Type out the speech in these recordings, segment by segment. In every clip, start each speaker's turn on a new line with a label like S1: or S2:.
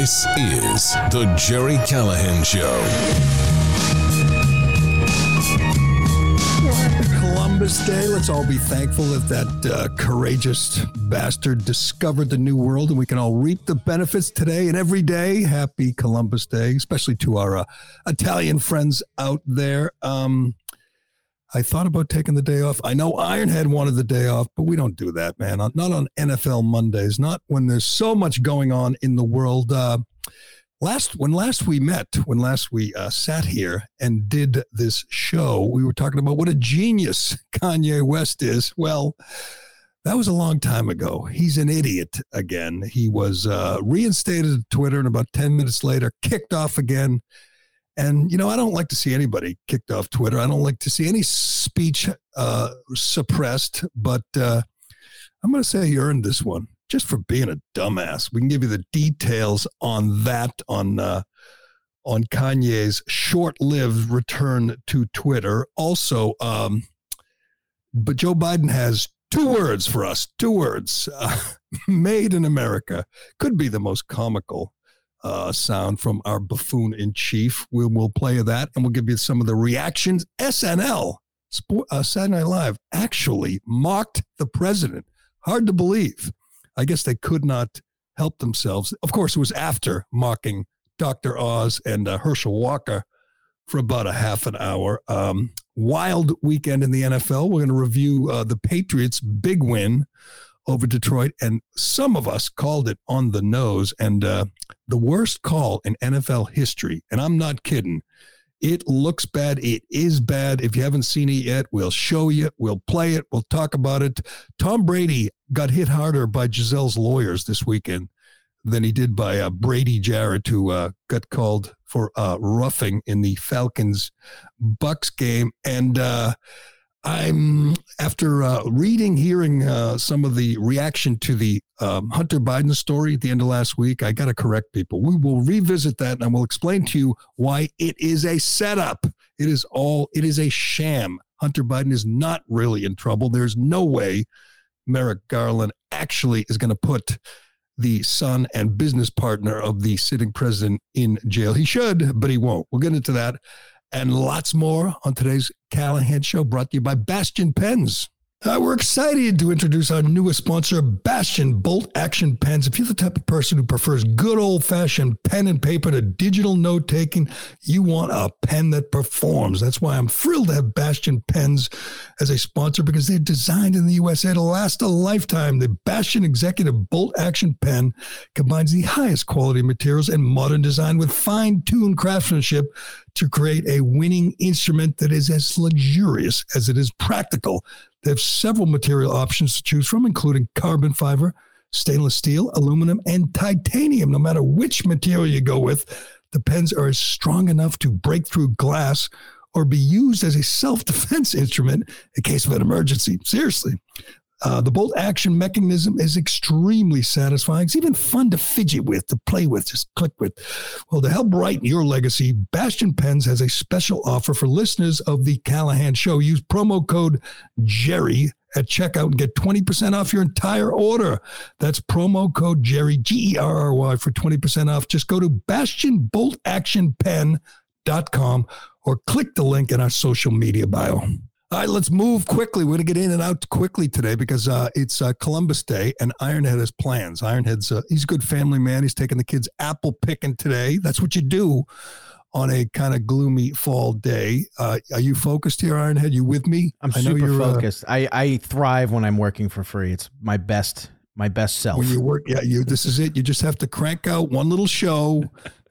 S1: This is the Gerry Callahan Show.
S2: Columbus Day. Let's all be thankful that that uh, courageous bastard discovered the new world and we can all reap the benefits today and every day. Happy Columbus Day, especially to our uh, Italian friends out there. Um, I thought about taking the day off. I know Ironhead wanted the day off, but we don't do that, man. Not on NFL Mondays, not when there's so much going on in the world. Uh, last when last we met, when last we uh, sat here and did this show, we were talking about what a genius Kanye West is. Well, that was a long time ago. He's an idiot again. He was uh, reinstated at Twitter and about 10 minutes later kicked off again and, you know, I don't like to see anybody kicked off Twitter. I don't like to see any speech uh, suppressed, but uh, I'm going to say he earned this one just for being a dumbass. We can give you the details on that on uh, on Kanye's short-lived return to Twitter. Also, um, but Joe Biden has two words for us. Two words: uh, "Made in America" could be the most comical uh, sound from our buffoon in chief. We will play that and we'll give you some of the reactions. SNL, uh, Saturday Night Live, actually mocked the president. Hard to believe. I guess they could not help themselves. Of course, it was after mocking Dr. Oz and uh, Herschel Walker for about a half an hour. Um, wild weekend in the NFL. We're going to review uh, the Patriots' big win over Detroit, and some of us called it on the nose. And uh, the worst call in NFL history, and I'm not kidding. It looks bad. It is bad. If you haven't seen it yet, we'll show you. We'll play it. We'll talk about it. Tom Brady got hit harder by Gisele's lawyers this weekend than he did by uh, Brady Jarrett, who uh, got called for uh, roughing in the Falcons Bucks game. And uh, I'm after uh, reading, hearing uh, some of the reaction to the um, Hunter Biden story at the end of last week. I got to correct people. We will revisit that, and I will explain to you why it is a setup. It is all. It is a sham. Hunter Biden is not really in trouble. There's no way Merrick Garland actually is going to put the son and business partner of the sitting president in jail. He should, but he won't. We'll get into that and lots more on today's Callahan Show, brought to you by Bastion Pens. Uh, we're excited to introduce our newest sponsor, Bastion Bolt Action Pens. If you're the type of person who prefers good old fashioned pen and paper to digital note taking, you want a pen that performs. That's why I'm thrilled to have Bastion Pens as a sponsor because they're designed in the USA to last a lifetime. The Bastion Executive Bolt Action Pen combines the highest quality materials and modern design with fine tuned craftsmanship to create a winning instrument that is as luxurious as it is practical. They have several material options to choose from, including carbon fiber, stainless steel, aluminum, and titanium. No matter which material you go with, the pens are strong enough to break through glass or be used as a self defense instrument in case of an emergency. Seriously. Uh, the bolt action mechanism is extremely satisfying. It's even fun to fidget with, to play with, just click with. Well, to help brighten your legacy, Bastion Pens has a special offer for listeners of the Callahan Show. Use promo code Gerry at checkout and get 20% off your entire order. That's promo code Gerry, G E R R Y, for 20% off. Just go to bastionboltactionpen.com or click the link in our social media bio. All right, let's move quickly. We're going to get in and out quickly today because uh, it's uh, Columbus Day and Ironhead has plans. Ironhead's uh, he's a good family man. He's taking the kids apple picking today. That's what you do on a kind of gloomy fall day. Uh, are you focused here, Ironhead? You with me?
S3: I'm I super uh, focused. I, I thrive when I'm working for free. It's my best my best self.
S2: When you work, yeah, you. This is it. You just have to crank out one little show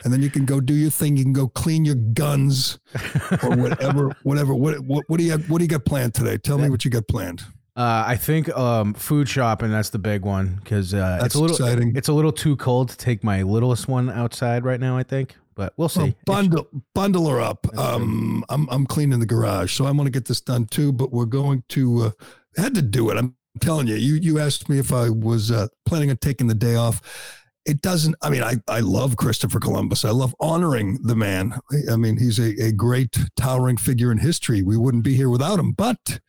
S2: and then you can go do your thing. You can go clean your guns or whatever, whatever. What, what, what do you have, what do you got planned today? Tell me what you got planned.
S3: Uh, I think um, food shopping that's the big one because uh,
S2: That's
S3: it's a little
S2: exciting.
S3: it's a little too cold to take my littlest one outside right now. I think, but we'll see.
S2: Well, bundle bundle her up. Um, I'm I'm cleaning the garage, so I want to get this done too. But we're going to uh, had to do it. I'm telling you. You you asked me if I was uh, planning on taking the day off. It doesn't. I mean, I I love Christopher Columbus. I love honoring the man. I mean, he's a, a great towering figure in history. We wouldn't be here without him. But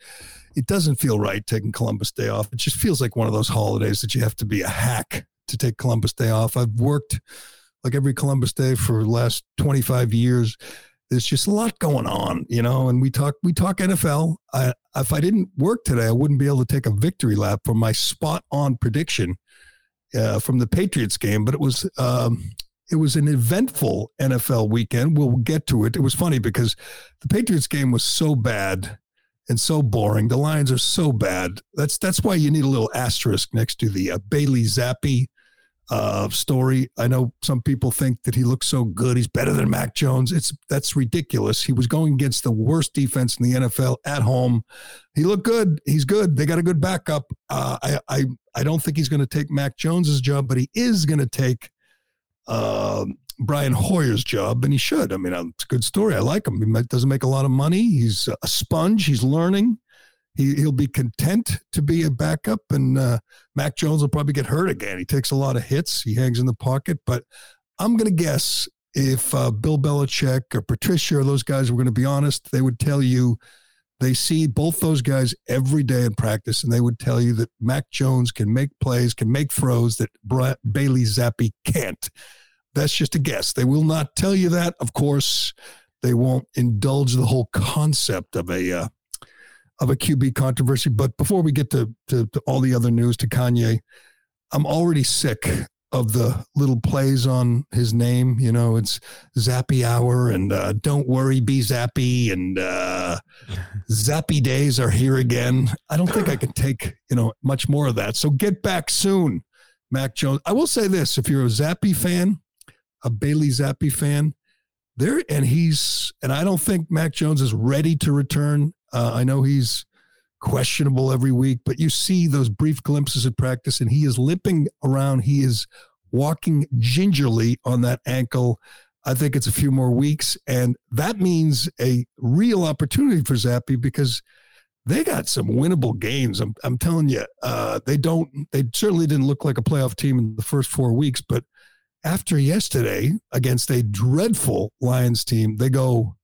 S2: it doesn't feel right taking Columbus Day off. It just feels like one of those holidays that you have to be a hack to take Columbus Day off. I've worked like every Columbus Day for the last 25 years. There's just a lot going on, you know, and we talk we talk NFL. I, if I didn't work today, I wouldn't be able to take a victory lap for my spot on prediction uh, from the Patriots game. But it was um, it was an eventful NFL weekend. We'll get to it. It was funny because the Patriots game was so bad and so boring. The Lions are so bad. That's that's why you need a little asterisk next to the uh, Bailey Zappe uh, story. I know some people think that he looks so good. He's better than Mac Jones. It's that's ridiculous. He was going against the worst defense in the NFL at home. He looked good. He's good. They got a good backup. Uh, I I I don't think he's going to take Mac Jones's job, but he is going to take. Uh, Brian Hoyer's job, and he should. I mean, uh, it's a good story. I like him. He doesn't make a lot of money. He's a sponge. He's learning. He he'll be content to be a backup, and uh, Mac Jones will probably get hurt again. He takes a lot of hits. He hangs in the pocket, but I'm going to guess if uh, Bill Belichick or Patricia or those guys were going to be honest, they would tell you they see both those guys every day in practice, and they would tell you that Mac Jones can make plays, can make throws that Bra- Bailey Zappe can't. That's just a guess. They will not tell you that. Of course, they won't indulge the whole concept of a uh, of a QB controversy. But before we get to, to to all the other news to Kanye, I'm already sick of the little plays on his name. You know, it's Zappy Hour and uh, Don't Worry, Be Zappy and uh, Zappy Days are here again. I don't think I can take you know much more of that. So get back soon, Mac Jones. I will say this: if you're a Zappe fan, a Bailey Zappe fan. There and he's and I don't think Mac Jones is ready to return. Uh, I know he's questionable every week, but you see those brief glimpses at practice, and he is limping around. He is walking gingerly on that ankle. I think it's a few more weeks, and that means a real opportunity for Zappe because they got some winnable games. I'm, I'm telling you, uh, they don't. They certainly didn't look like a playoff team in the first four weeks, but after yesterday against a dreadful Lions team, they go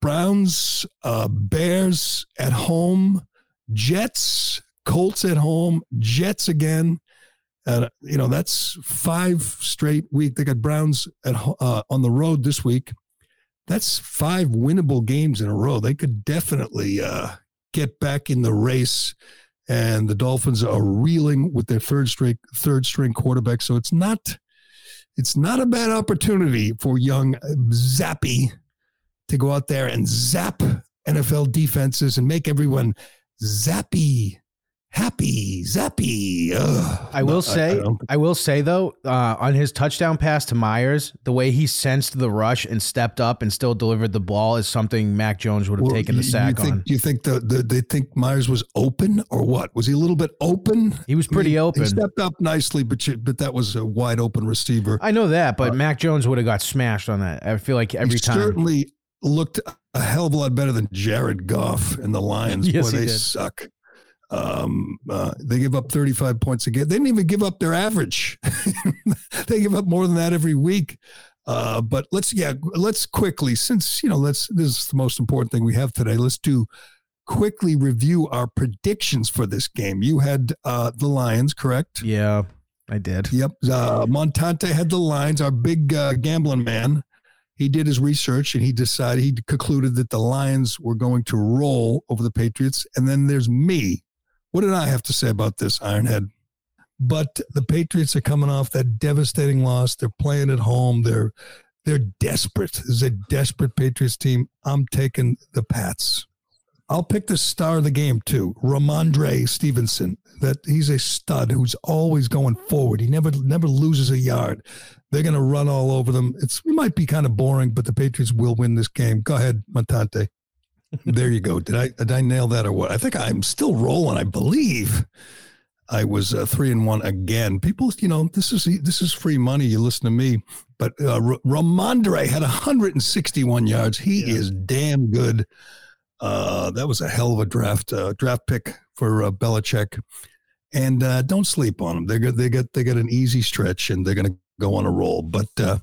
S2: Browns, uh, Bears at home, Jets, Colts at home, Jets again. And you know that's five straight week. They got Browns at uh, on the road this week. That's five winnable games in a row. They could definitely uh, get back in the race. And the Dolphins are reeling with their third string third string quarterback. So it's not it's not a bad opportunity for young Zappe to go out there and zap NFL defenses and make everyone zappy, happy, zappy. Ugh.
S3: I will say, I,
S2: don't-
S3: will say though, uh, on his touchdown pass to Meyers, the way he sensed the rush and stepped up and still delivered the ball is something Mac Jones would have
S2: Well,
S3: taken the sack
S2: you think,
S3: on.
S2: Do you think the, the they think Meyers was open or what? Was he a little bit open?
S3: He was
S2: I
S3: pretty open.
S2: He stepped up nicely, but you, but that was a wide open receiver.
S3: I know that, but Mac Jones would have got smashed on that. I feel like every time.
S2: certainly looked a hell of a lot better than Jared Goff and the Lions.
S3: Yes,
S2: Boy, they
S3: did.
S2: suck. Um, uh, they give up 35 points a game. They didn't even give up their average. they give up more than that every week. Uh, but let's yeah, let's quickly since you know let's this is the most important thing we have today. Let's do quickly review our predictions for this game. You had uh, the Lions, correct?
S3: Yeah, I did.
S2: Yep. Uh, Montante had the Lions. Our big uh, gambling man. He did his research and he decided he concluded that the Lions were going to roll over the Patriots. And then there's me. What did I have to say about this, Ironhead? But the Patriots are coming off that devastating loss. They're playing at home. They're they're desperate. This is a desperate Patriots team. I'm taking the Pats. I'll pick the star of the game too, Rhamondre Stevenson. That he's a stud who's always going forward. He never never loses a yard. They're going to run all over them. It's it might be kind of boring, but the Patriots will win this game. Go ahead, Montante. there you go. Did I did I nail that or what? I think I'm still rolling. I believe I was uh, three and one again. People, you know, this is this is free money. You listen to me, but uh, R- Rhamondre had 161 yards. He yeah. is damn good. Uh, that was a hell of a draft uh, draft pick for uh, Belichick. And uh, don't sleep on them. They got they got they got an easy stretch, and they're going to go on a roll. But uh,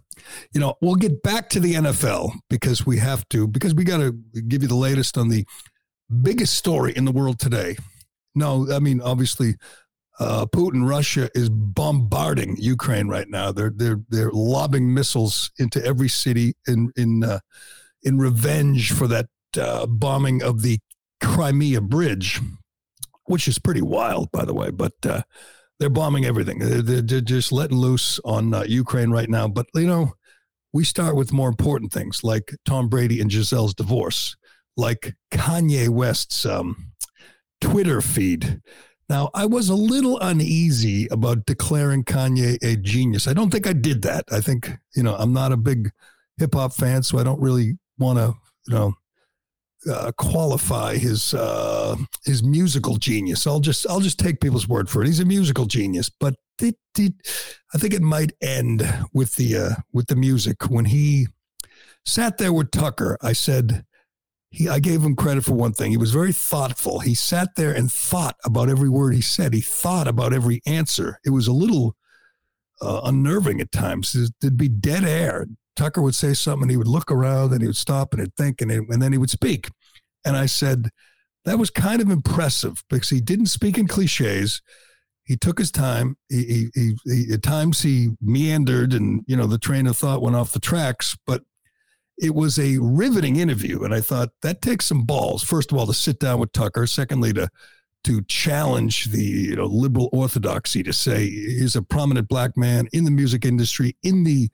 S2: you know, we'll get back to the NFL because we have to because we got to give you the latest on the biggest story in the world today. No, I mean obviously uh, Putin, Russia is bombarding Ukraine right now. They're they're they're lobbing missiles into every city in in uh, in revenge for that uh, bombing of the Crimea bridge, which is pretty wild, by the way. But uh, they're bombing everything. They're, they're, just letting loose on uh, Ukraine right now. But you know, we start with more important things like Tom Brady and Gisele's divorce, like Kanye West's um, Twitter feed now, I was a little uneasy about declaring Kanye a genius. I don't think I did that. I think, you know, I'm not a big hip hop fan, so I don't really want to, you know, uh, qualify his uh, his musical genius. I'll just I'll just take people's word for it. He's a musical genius, but it, it, I think it might end with the uh, with the music when he sat there with Tucker. I said, he, I gave him credit for one thing. He was very thoughtful. He sat there and thought about every word he said. He thought about every answer. It was a little uh, unnerving at times. There'd be dead air. Tucker would say something, and he would look around, and he would stop and he'd think, and, and then he would speak. And I said, that was kind of impressive because he didn't speak in cliches. He took his time. He, he, he, at times he meandered, and you know the train of thought went off the tracks. But it was a riveting interview. And I thought that takes some balls, first of all, to sit down with Tucker. Secondly, to to challenge the you know liberal orthodoxy to say he's a prominent black man in the music industry, in the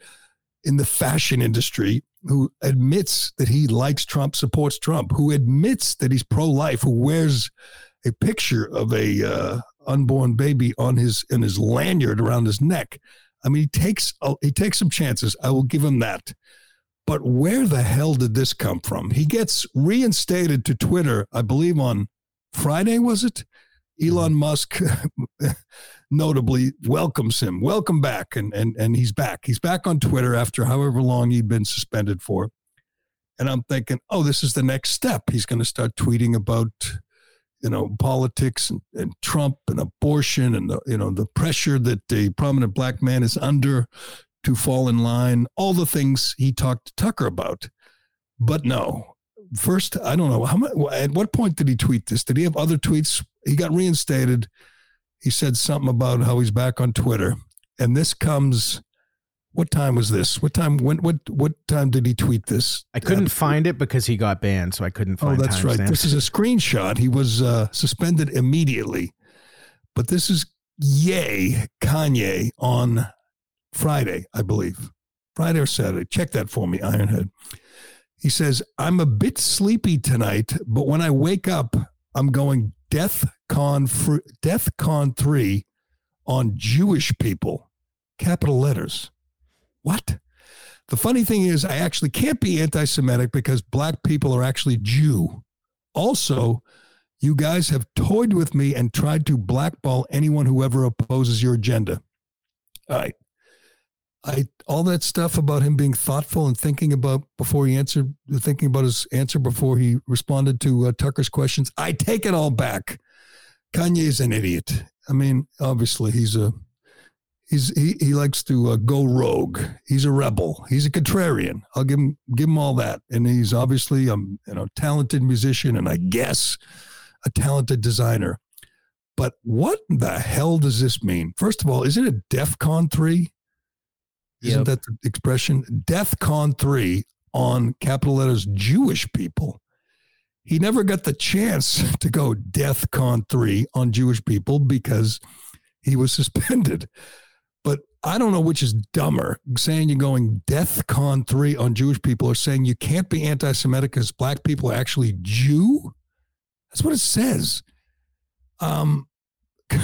S2: in the fashion industry, who admits that he likes Trump, supports Trump, who admits that he's pro-life, who wears a picture of a uh, unborn baby on his in his lanyard around his neck. I mean, he takes he takes some chances. I will give him that. But where the hell did this come from? He gets reinstated to Twitter, I believe on Friday, was it? Elon Musk notably welcomes him. Welcome back. And, and, and he's back. He's back on Twitter after however long he'd been suspended for. And I'm thinking, oh, this is the next step. He's going to start tweeting about, you know, politics and, and Trump and abortion and the, you know, the pressure that a prominent black man is under to fall in line, all the things he talked to Tucker about. But no, first, I don't know how at what point did he tweet this? Did he have other tweets? He got reinstated. He said something about how he's back on Twitter. And this comes, what time was this? What time, when, what, what time did he tweet this?
S3: I couldn't find it because he got banned. So I couldn't oh, find
S2: Oh, that's right.
S3: Stamps.
S2: This is a screenshot. He was uh, suspended immediately. But this is yay Kanye on Friday, I believe. Friday or Saturday. Check that for me, Ironhead. He says, I'm a bit sleepy tonight, but when I wake up, I'm going Death Con, Death Con 3 on Jewish people. Capital letters. What? The funny thing is, I actually can't be anti Semitic because black people are actually Jew. Also, you guys have toyed with me and tried to blackball anyone who ever opposes your agenda. All right. I all that stuff about him being thoughtful and thinking about before he answered, thinking about his answer before he responded to uh, Tucker's questions. I take it all back. Kanye's an idiot. I mean, obviously he's a he's he he likes to uh, go rogue. He's a rebel. He's a contrarian. I'll give him give him all that. And he's obviously a um, you know talented musician and I guess a talented designer. But what the hell does this mean? First of all, isn't it DEF CON 3? Isn't that the expression? Death Con 3 on capital letters Jewish people. He never got the chance to go Death Con 3 on Jewish people because he was suspended. But I don't know which is dumber, saying you're going Death Con 3 on Jewish people or saying you can't be anti Semitic because black people are actually Jew. That's what it says. Um,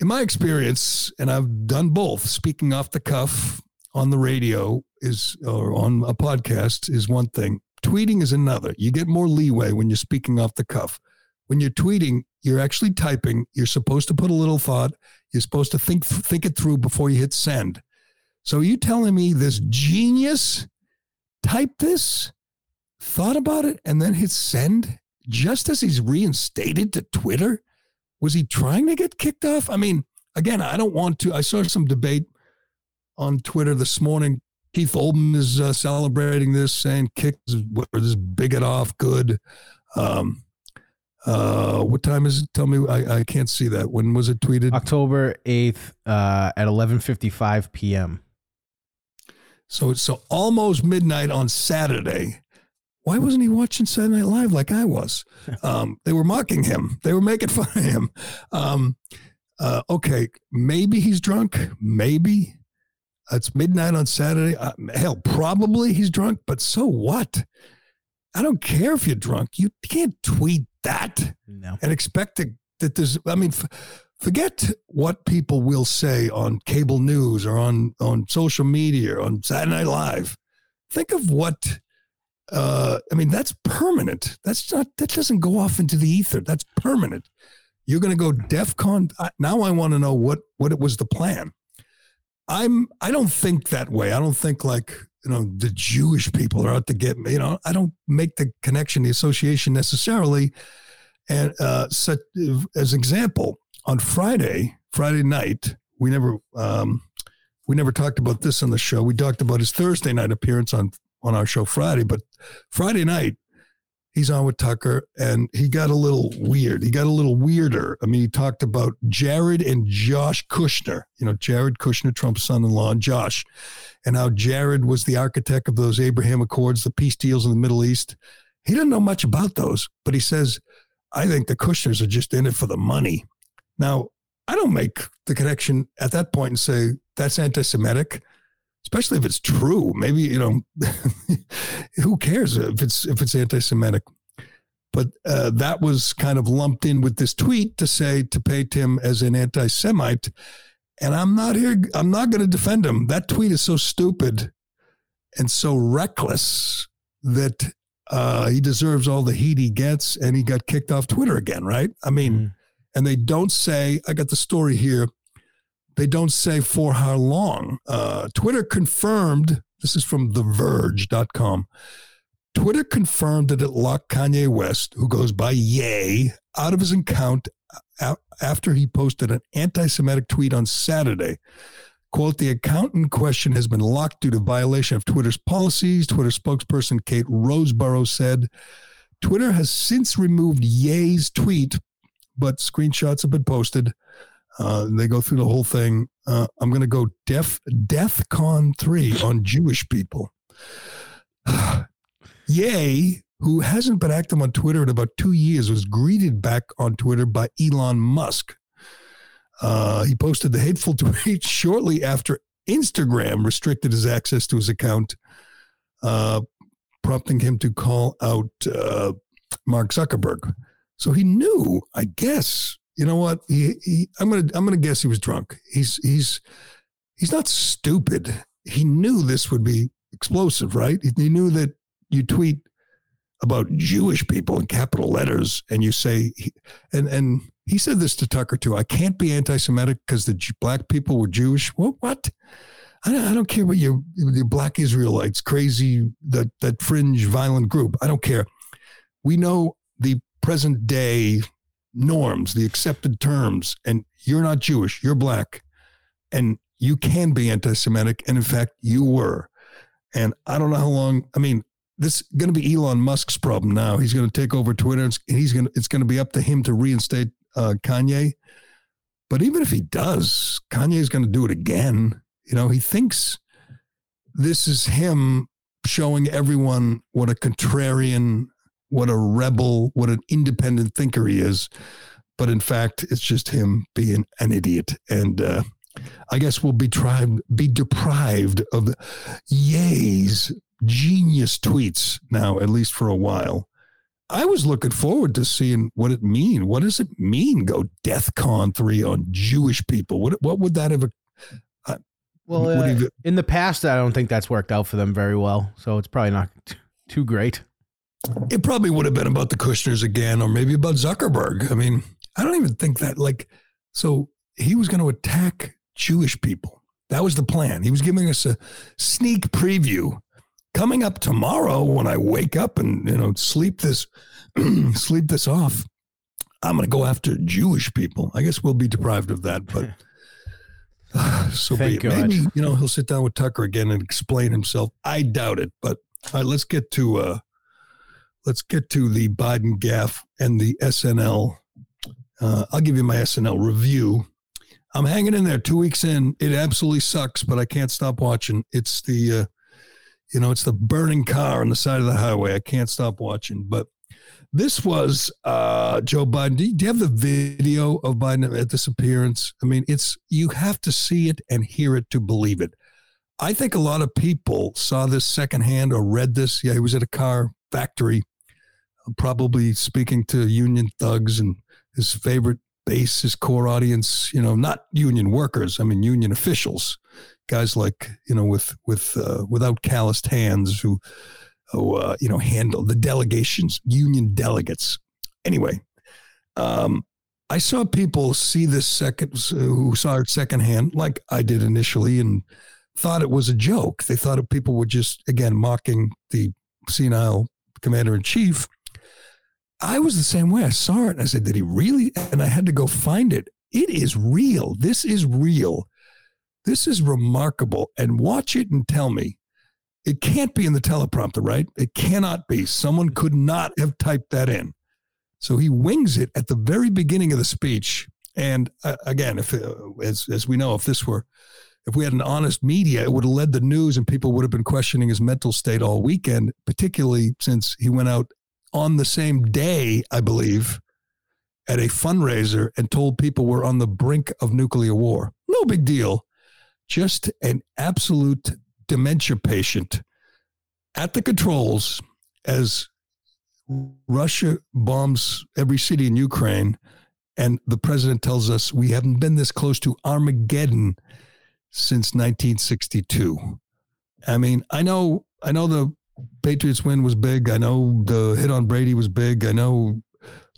S2: in my experience, and I've done both, speaking off the cuff on the radio is or on a podcast is one thing. Tweeting is another. You get more leeway when you're speaking off the cuff. When you're tweeting, you're actually typing. You're supposed to put a little thought. You're supposed to think think it through before you hit send. So you telling me this genius typed this, thought about it, and then hit send just as he's reinstated to Twitter? Was he trying to get kicked off? I mean, again, I don't want to. I saw some debate on Twitter this morning. Keith Olbermann is uh, celebrating this, saying kick this bigot off good. Um, uh, what time is it? Tell me. I, I can't see that. When was it tweeted?
S3: October 8th uh, at 11.55 p.m.
S2: So it's so almost midnight on Saturday. Why wasn't he watching Saturday Night Live like I was? Um, they were mocking him. They were making fun of him. Um, uh, okay, maybe he's drunk. Maybe it's midnight on Saturday. Uh, hell, probably he's drunk. But so what? I don't care if you're drunk. You can't tweet that
S3: no.
S2: and expect to, that there's. I mean. F- forget what people will say on cable news or on on social media or on Saturday Night Live. Think of what uh, I mean. That's permanent. That's not. That doesn't go off into the ether. That's permanent. You're going to go DefCon. Now I want to know what what it was the plan. I'm. I don't think that way. I don't think like you know the Jewish people are out to get me. You know, I don't make the connection, the association necessarily. And uh, as example, on Friday, Friday night, we never um, we never talked about this on the show. We talked about his Thursday night appearance on on our show Friday, but Friday night he's on with Tucker and he got a little weird. He got a little weirder. I mean, he talked about Jared and Josh Kushner, you know, Jared Kushner, Trump's son in law, and Josh, and how Jared was the architect of those Abraham Accords, the peace deals in the Middle East. He didn't know much about those, but he says, I think the Kushners are just in it for the money. Now, I don't make the connection at that point and say that's anti Semitic especially if it's true. Maybe you know, who cares if it's if it's anti-Semitic? But uh, that was kind of lumped in with this tweet to say to paint him as an anti-Semite, and I'm not here. I'm not going to defend him. That tweet is so stupid and so reckless that uh, he deserves all the heat he gets, and he got kicked off Twitter again. Right? I mean, mm. and they don't say. I got the story here they don't say for how long. Uh, Twitter confirmed, this is from TheVerge.com. Twitter confirmed that it locked Kanye West, who goes by Ye, out of his account after he posted an anti Semitic tweet on Saturday. Quote, the account in question has been locked due to violation of Twitter's policies. Twitter spokesperson Kate Rosborough said Twitter has since removed Ye's tweet, but screenshots have been posted. Uh, they go through the whole thing. Uh, I'm going to go Def Death Con three on Jewish people. Yay, who hasn't been active on Twitter in about two years, was greeted back on Twitter by Elon Musk. Uh, he posted the hateful tweet shortly after Instagram restricted his access to his account, uh, prompting him to call out uh, Mark Zuckerberg. So he knew, I guess, you know what? He, he, I'm gonna I'm gonna guess he was drunk. He's he's he's not stupid. He knew this would be explosive, right? He knew that you tweet about Jewish people in capital letters, and you say, and and he said this to Tucker too. I can't be anti-Semitic because the black people were Jewish. What? What? I don't, I don't care what your your black Israelites, crazy that that fringe violent group. I don't care. We know the present day norms, the accepted terms, and you're not Jewish, you're black, and you can be anti Semitic. And in fact, you were. And I don't know how long, I mean, this is going to be Elon Musk's problem now. He's going to take over Twitter and he's going to, it's going to be up to him to reinstate uh, Kanye. But even if he does, Kanye is going to do it again. You know, he thinks this is him showing everyone what a contrarian what a rebel, what an independent thinker he is. But in fact, it's just him being an idiot. And uh, I guess we'll be, tried, be deprived of Ye's genius tweets now, at least for a while. I was looking forward to seeing what it mean. What does it mean? Go DeathCon three on Jewish people? What what would that have?
S3: Uh, well, uh, in the past, I don't think that's worked out for them very well. So it's probably not too great.
S2: It probably would have been about the Kushners again, or maybe about Zuckerberg. I mean, I don't even think that like so he was going to attack Jewish people. That was the plan. He was giving us a sneak preview. Coming up tomorrow when I wake up and you know sleep this sleep this off, I'm going to go after Jewish people. I guess we'll be deprived of that, but so
S3: Thank
S2: be it.
S3: God.
S2: maybe you know he'll sit down with Tucker again and explain himself. I doubt it, but all right, let's get to uh let's get to the Biden gaffe and the SNL. Uh, I'll give you my SNL review. I'm hanging in there. Two weeks in, it absolutely sucks, but I can't stop watching. It's the uh, you know it's the burning car on the side of the highway. I can't stop watching, but. This was uh, Joe Biden. Do you, do you have the video of Biden at this appearance? I mean, it's you have to see it and hear it to believe it. I think a lot of people saw this secondhand or read this. Yeah, he was at a car factory, probably speaking to union thugs and his favorite base, his core audience. You know, not union workers. I mean, union officials, guys like you know with with uh, without calloused hands who who uh, you know handle the delegations, union delegates. Anyway, um, I saw people see this second who saw it secondhand, like I did initially, and thought it was a joke. They thought people were just again mocking the senile commander in chief. I was the same way. I saw it and I said, "Did he really?" And I had to go find it. It is real. This is real. This is remarkable. And watch it and tell me it can't be in the teleprompter, right? It cannot be. Someone could not have typed that in. So he wings it at the very beginning of the speech. And uh, again, if uh, as as we know, if this were if we had an honest media, it would have led the news, and people would have been questioning his mental state all weekend. Particularly since he went out on the same day, I believe, at a fundraiser and told people we're on the brink of nuclear war. No big deal. Just an absolute dementia patient at the controls as Russia bombs every city in Ukraine. And the president tells us we haven't been this close to Armageddon since 1962. I mean, I know, I know the Patriots win was big. I know the hit on Brady was big. I know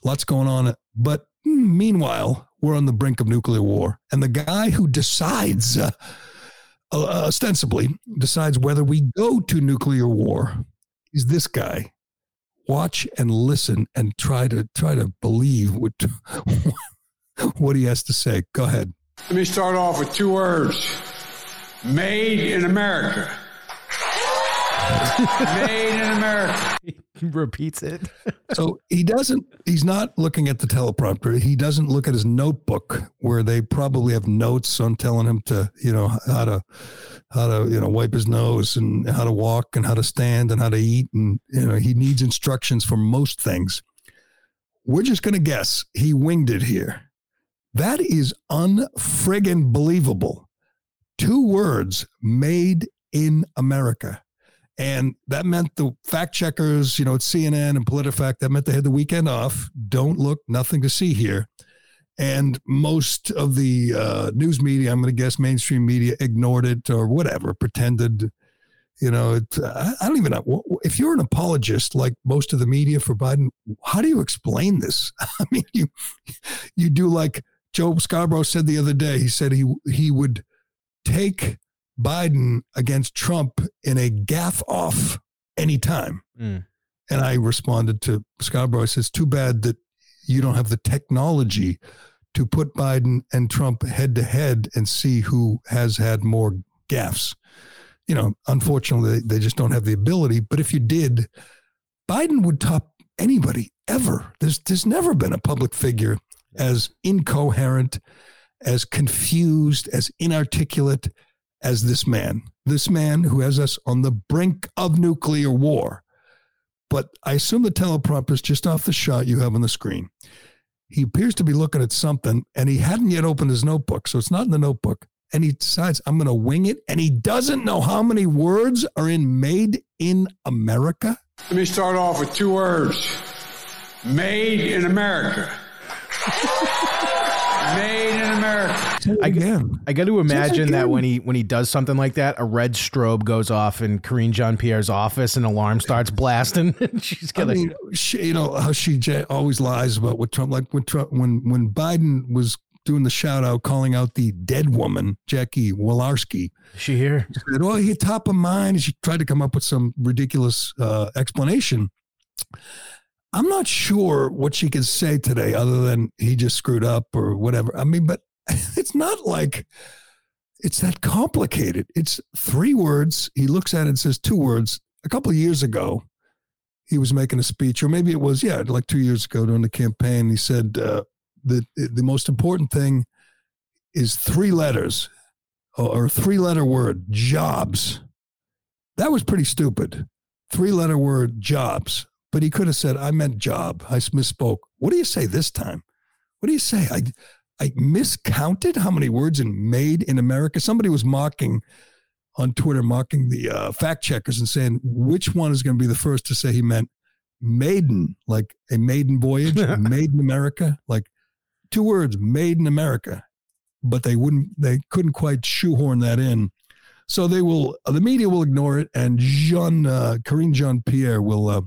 S2: lots going on. But meanwhile, we're on the brink of nuclear war. And the guy who decides, uh, uh, ostensibly decides whether we go to nuclear war is this guy watch and listen and try to try to believe what what he has to say go ahead
S4: let me start off with two words made in america made in america.
S3: He repeats it.
S2: so he doesn't he's not looking at the teleprompter. He doesn't look at his notebook where they probably have notes on telling him to you know how to how to you know wipe his nose and how to walk and how to stand and how to eat. And you know he needs instructions for most things. We're just going to guess he winged it here. That is unfriggin believable. Two words made in america and that meant the fact checkers, you know, at CNN and PolitiFact, that meant they had the weekend off. Don't look, nothing to see here. And most of the uh, news media, I'm going to guess mainstream media, ignored it or whatever, pretended, you know, it, I, I don't even know. If you're an apologist like most of the media for Biden, how do you explain this? I mean, you, you do like Joe Scarborough said the other day, he said he, he would take Biden against Trump in a gaffe off anytime.
S3: Mm.
S2: And I responded to Scarborough. I says, too bad that you don't have the technology to put Biden and Trump head to head and see who has had more gaffes. You know, unfortunately, they just don't have the ability. But if you did, Biden would top anybody ever. There's there's never been a public figure as incoherent, as confused, as inarticulate as this man, this man who has us on the brink of nuclear war. But I assume the teleprompter is just off the shot you have on the screen. He appears to be looking at something and he hadn't yet opened his notebook. So it's not in the notebook. And he decides, I'm going to wing it. And he doesn't know how many words are in Made in America.
S4: let me start off with two words made in america made in america
S3: I, I got to imagine that when he when he does something like that, a red strobe goes off in Karine Jean Pierre's office, and alarm starts blasting. She's gonna,
S2: I mean, she, you know how she always lies about what Trump like when Trump when when Biden was doing the shout out, calling out the dead woman, Jackie Walorski.
S3: She here?
S2: She said, "Oh, he top of mind." And she tried to come up with some ridiculous uh, explanation. I'm not sure what she can say today, other than he just screwed up or whatever. I mean, but it's not like it's that complicated. It's three words. He looks at it and says two words. A couple years ago, he was making a speech, or maybe it was, yeah, like two years ago during the campaign. He said uh, that the most important thing is three letters or three letter word jobs. That was pretty stupid. Three letter word jobs. But he could have said, I meant job. I misspoke. What do you say this time? What do you say? I, I miscounted how many words in made in America. Somebody was mocking on Twitter, mocking the uh, fact checkers and saying which one is going to be the first to say he meant maiden, like a maiden voyage, made in America, like two words, made in America. But they wouldn't, they couldn't quite shoehorn that in. So they will, the media will ignore it, and Jean, uh, Karine Jean Pierre will, uh,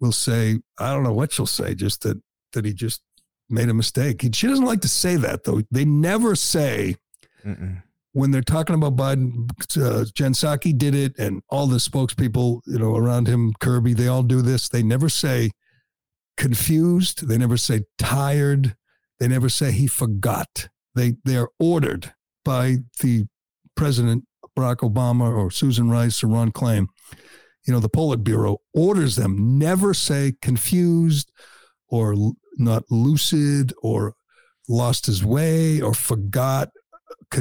S2: will say, I don't know what she'll say, just that that he just made a mistake. She doesn't like to say that though. They never say Mm-mm. when they're talking about Biden. Uh, Jen Psaki did it, and all the spokespeople, you know, around him, Kirby, they all do this. They never say confused. They never say tired. They never say he forgot. They they are ordered by the president Barack Obama or Susan Rice or Ron Klain. You know, the Politburo orders them never say confused or not lucid or lost his way or forgot.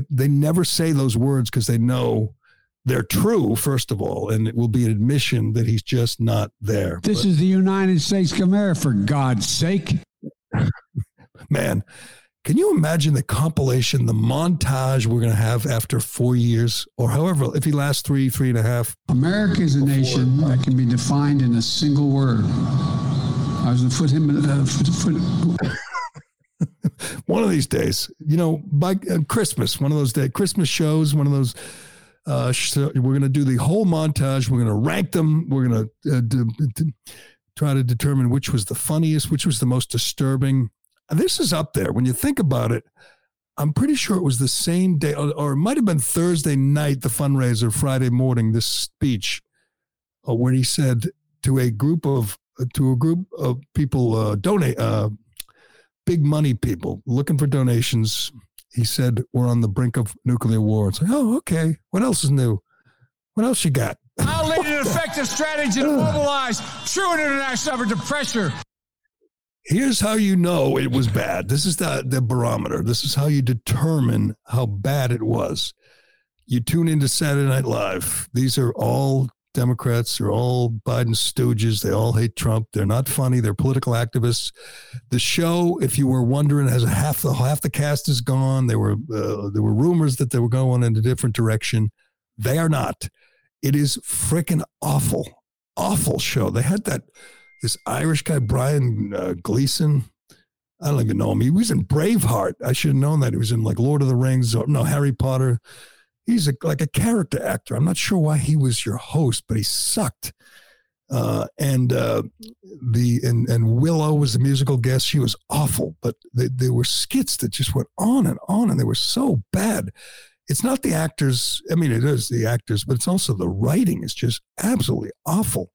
S2: They never say those words because they know they're true, first of all, and it will be an admission that he's just not there.
S4: This but, is the United States of America, for God's sake.
S2: Man, can you imagine the compilation, the montage we're going to have after four years, or however, if he lasts three, three and a half?
S4: America is a before. nation that can be defined in a single word I was going to put him. Uh,
S2: one of these days, you know, by uh, Christmas, one of those days, Christmas shows, one of those. Uh, we're going to do the whole montage. We're going to rank them. We're going to uh, d- d- try to determine which was the funniest, which was the most disturbing. This is up there when you think about it. I'm pretty sure it was the same day, or, or it might have been Thursday night, the fundraiser, Friday morning, this speech, uh, where he said to a group of to a group of people uh, donate uh, big money people looking for donations. He said we're on the brink of nuclear war. It's like, oh, okay. What else is new? What else you got?
S4: I'll lead an effective strategy to mobilize true international effort to pressure.
S2: Here's how you know it was bad. This is the, the barometer. This is how you determine how bad it was. You tune into Saturday Night Live. These are all Democrats They're all Biden stooges. They all hate Trump. They're not funny. They're political activists. The show, if you were wondering, has half the half the cast is gone. There were uh, there were rumors that they were going in a different direction. They are not. It is freaking awful, awful show. They had that this Irish guy Brian uh, Gleeson. I don't even know him. He was in Braveheart. I should have known that. He was in like Lord of the Rings or no Harry Potter he's a, like a character actor. I'm not sure why he was your host, but he sucked. Uh, and uh, the and and Willow was the musical guest. She was awful, but they, there were skits that just went on and on, and they were so bad. It's not the actors. I mean, it is the actors, but it's also the writing is just absolutely awful.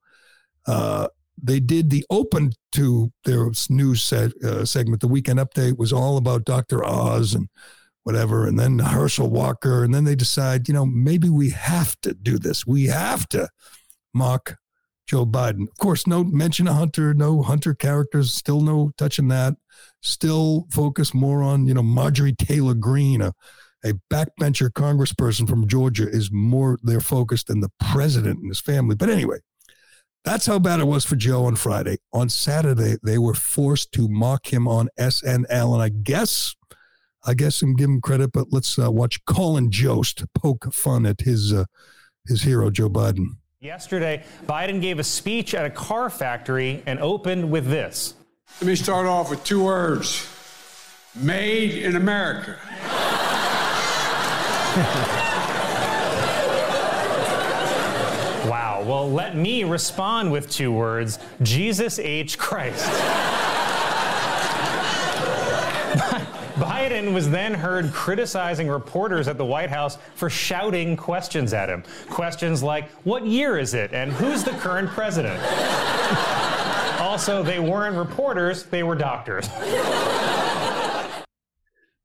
S2: Uh, they did the open to their news set, uh, segment. The weekend update was all about Dr. Oz and whatever, and then Herschel Walker, and then they decide, you know, maybe we have to do this. We have to mock Joe Biden. Of course, no mention of Hunter, no Hunter characters, still no touching that. Still focus more on, you know, Marjorie Taylor Greene, a, a backbencher congressperson from Georgia, is more their focus than the president and his family. But anyway, that's how bad it was for Joe on Friday. On Saturday, they were forced to mock him on SNL. And I guess I guess I'm giving credit, but let's uh, watch Colin Jost poke fun at his uh, his hero Joe Biden.
S5: Yesterday, Biden gave a speech at a car factory and opened with this.
S4: Let me start off with two words: "Made in America."
S5: Well, let me respond with two words Jesus H. Christ. Biden was then heard criticizing reporters at the White House for shouting questions at him. Questions like, What year is it? and Who's the current president? also, they weren't reporters, they were doctors.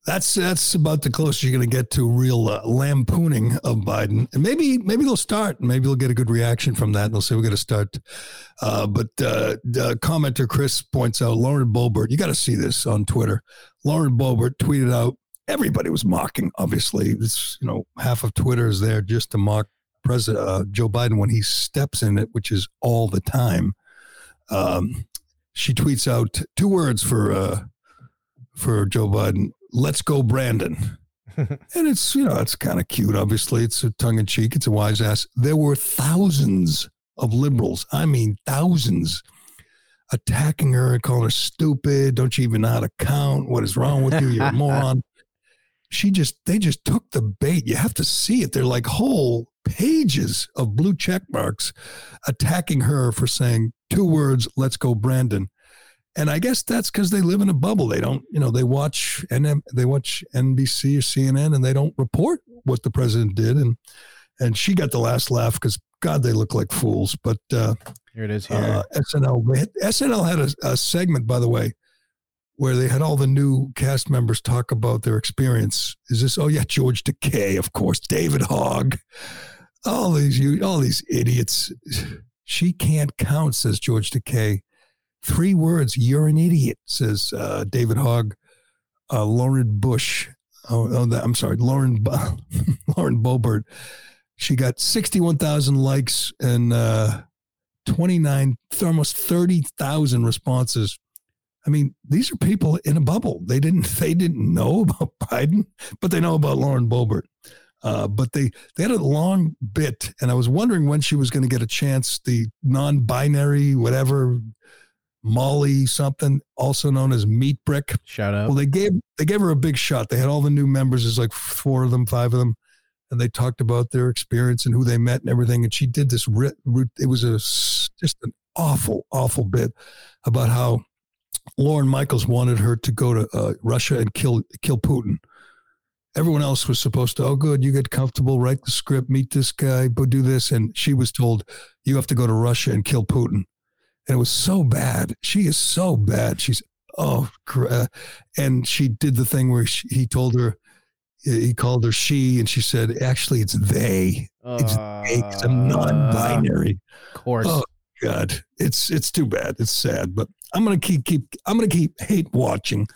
S2: That's that's about the closest you're going to get to real uh, lampooning of Biden, and maybe maybe they'll start. Maybe they'll get a good reaction from that, and they'll say we're going to start. Uh, but uh, commenter Chris points out Lauren Boebert. You got to see this on Twitter. Lauren Boebert tweeted out. Everybody was mocking. Obviously, it's you know half of Twitter is there just to mock President uh, Joe Biden when he steps in it, which is all the time. Um, she tweets out two words for uh, for Joe Biden let's go Brandon. and it's, you know, it's kind of cute. Obviously, it's a tongue in cheek. It's a wise ass. There were thousands of liberals. I mean, thousands attacking her and calling her stupid. Don't you even know how to count? What is wrong with you? You're a moron. She just, they just took the bait. You have to see it. They're like whole pages of blue check marks attacking her for saying two words, let's go, Brandon and I guess that's because they live in a bubble. They don't, you know, they watch NM, they watch NBC or CNN, and they don't report what the president did. And and she got the last laugh because God, they look like fools. But uh,
S3: here it is. Here
S2: uh, SNL SNL had a, a segment, by the way, where they had all the new cast members talk about their experience. Is this? Oh yeah, George Takei, of course, David Hogg, all these you, all these idiots. She can't count, says George Takei. Three words, you're an idiot, says uh, David Hogg. Uh, Lauren Bush, oh, oh I'm sorry, Lauren, Lauren Boebert. She got 61,000 likes and uh, 29, almost 30,000 responses. I mean, these are people in a bubble. They didn't they didn't know about Biden, but they know about Lauren Boebert. Uh, but they they had a long bit, and I was wondering when she was going to get a chance. The non-binary, whatever Molly something, also known as Meat Brick.
S3: Shout out.
S2: Well, they gave they gave her a big shot. They had all the new members. There's like four of them, five of them, and they talked about their experience and who they met and everything. And she did this. It was a just an awful, awful bit about how Lorne Michaels wanted her to go to uh, Russia and kill kill Putin. Everyone else was supposed to, oh, good, you get comfortable, write the script, meet this guy, but do this. And she was told, you have to go to Russia and kill Putin and it was so bad. She is so bad. She's oh, uh, and she did the thing where she, he told her, he called her she, and she said, actually, it's they. It's uh, they. It's a non-binary.
S3: Of course.
S2: Oh God, it's it's too bad. It's sad, but I'm gonna keep keep. I'm gonna keep hate watching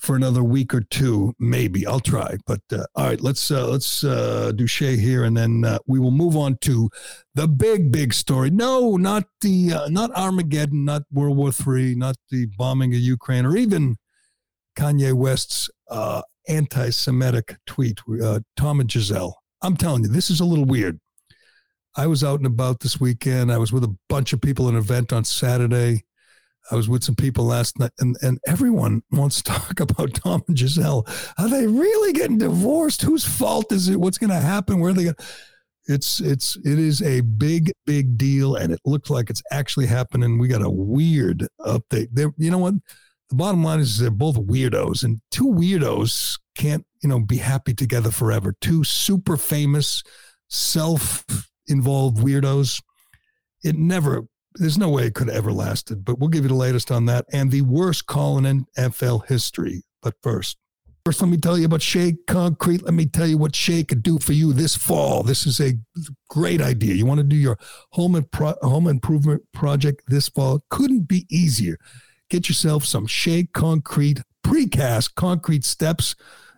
S2: for another week or two, maybe. I'll try. But uh, all right, let's uh, let's uh, do Shay here, and then uh, we will move on to the big, big story. No, not the uh, not Armageddon, not World War Three, not the bombing of Ukraine, or even Kanye West's uh, anti-Semitic tweet. Tom and Gisele. I'm telling you, this is a little weird. I was out and about this weekend. I was with a bunch of people at an event on Saturday. I was with some people last night, and, and everyone wants to talk about Tom and Gisele. Are they really getting divorced? Whose fault is it? What's going to happen? Where are they going? It's it's it is a big big deal, and it looks like it's actually happening. We got a weird update. There, you know what? The bottom line is they're both weirdos, and two weirdos can't you know be happy together forever. Two super famous, self involved weirdos. It never there's no way it could have ever lasted, but we'll give you the latest on that and the worst call in NFL history. But first, first, let me tell you about Shea Concrete. Let me tell you what Shea could do for you this fall. This is a great idea. You want to do your home and pro- home improvement project this fall? Couldn't be easier. Get yourself some Shea Concrete precast concrete steps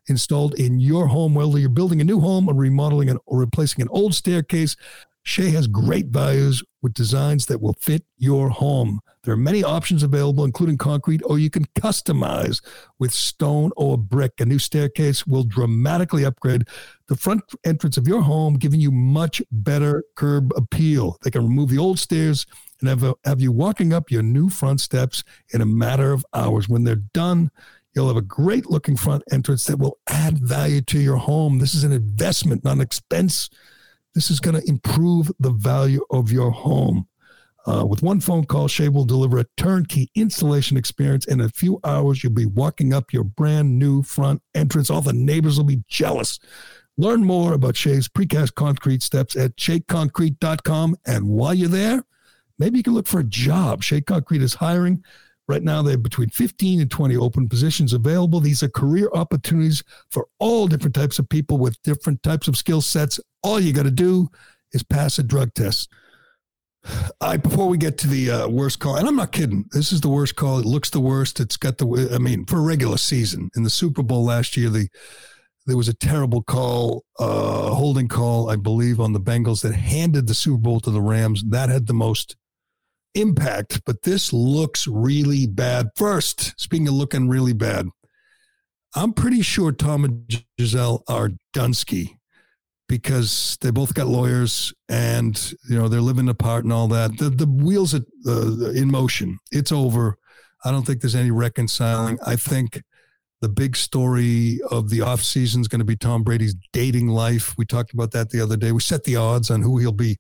S2: installed in your home, whether you're building a new home or remodeling an, or replacing an old staircase. Shea has great values with designs that will fit your home. There are many options available, including concrete, or you can customize with stone or brick. A new staircase will dramatically upgrade the front entrance of your home, giving you much better curb appeal. They can remove the old stairs and have, have you walking up your new front steps in a matter of hours. When they're done, You'll have a great looking front entrance that will add value to your home. This is an investment, not an expense. This is going to improve the value of your home. Uh, with one phone call, Shea will deliver a turnkey installation experience. In a few hours, you'll be walking up your brand new front entrance. All the neighbors will be jealous. Learn more about Shea's precast concrete steps at sheaconcrete.com. And while you're there, maybe you can look for a job. Shea Concrete is hiring. Right now, they have between 15 and 20 open positions available. These are career opportunities for all different types of people with different types of skill sets. All you got to do is pass a drug test. I before we get to the uh, worst call, and I'm not kidding. This is the worst call. It looks the worst. It's got the. I mean, for a regular season in the Super Bowl last year, the there was a terrible call, uh, holding call, I believe, on the Bengals that handed the Super Bowl to the Rams. That had the most impact, but this looks really bad. First, speaking of looking really bad, I'm pretty sure Tom and Gisele are Dunsky because they both got lawyers and you know they're living apart and all that. The the wheels are uh, in motion. It's over. I don't think there's any reconciling. I think the big story of the offseason is going to be Tom Brady's dating life. We talked about that the other day. We set the odds on who he'll be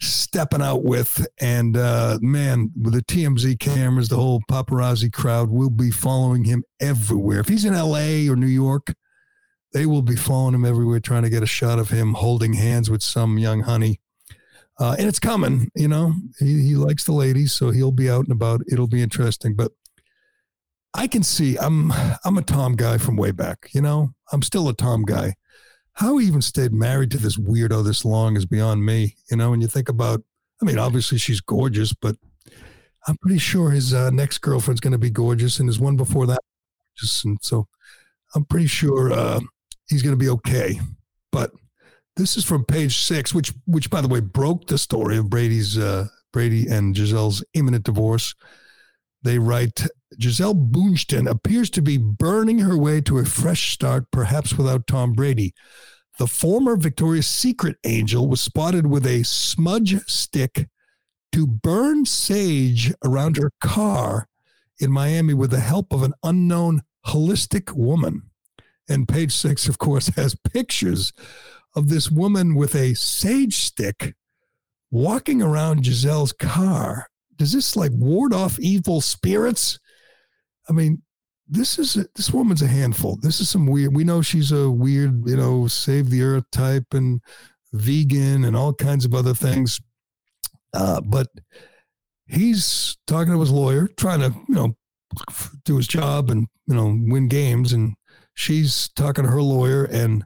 S2: stepping out with. And uh, man, with the TMZ cameras, the whole paparazzi crowd will be following him everywhere. If he's in LA or New York, they will be following him everywhere, trying to get a shot of him holding hands with some young honey. Uh, and it's coming, you know. He, he likes the ladies, so he'll be out and about. It'll be interesting. But I can see I'm I'm a Tom guy from way back, you know. I'm still a Tom guy. How he even stayed married to this weirdo this long is beyond me, you know. When you think about, I mean, obviously she's gorgeous, but I'm pretty sure his uh, next girlfriend's going to be gorgeous, and his one before that, just and so I'm pretty sure uh, he's going to be okay. But this is from page six, which which by the way broke the story of Brady's uh, Brady and Gisele's imminent divorce. They write Gisele Bündchen appears to be burning her way to a fresh start, perhaps without Tom Brady. The former Victoria's Secret angel was spotted with a smudge stick to burn sage around her car in Miami with the help of an unknown holistic woman. And page six, of course, has pictures of this woman with a sage stick walking around Gisele's car does this like ward off evil spirits? I mean, this is a, this woman's a handful. This is some weird. We know she's a weird, you know, save the earth type and vegan and all kinds of other things. Uh, but he's talking to his lawyer, trying to, you know, do his job and you know win games, and she's talking to her lawyer and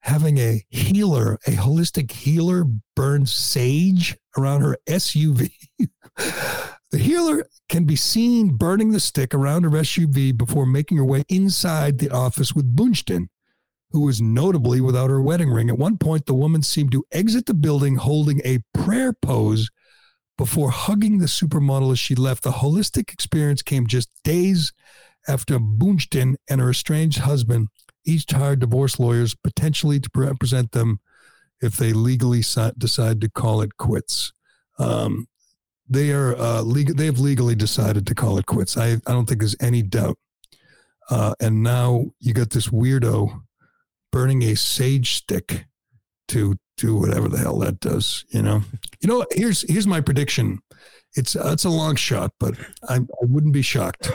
S2: having a healer, a holistic healer, burn sage around her SUV. the healer can be seen burning the stick around her SUV before making her way inside the office with Bündchen, who was notably without her wedding ring. At one point, the woman seemed to exit the building holding a prayer pose before hugging the supermodel as she left. The holistic experience came just days after Bündchen and her estranged husband each hired divorce lawyers potentially to represent them if they legally decide to call it quits. Um, they are uh, legal. They have legally decided to call it quits. I, I don't think there's any doubt. Uh, and now you got this weirdo burning a sage stick to do whatever the hell that does. You know. You know. Here's here's my prediction. It's uh, it's a long shot, but I, I wouldn't be shocked.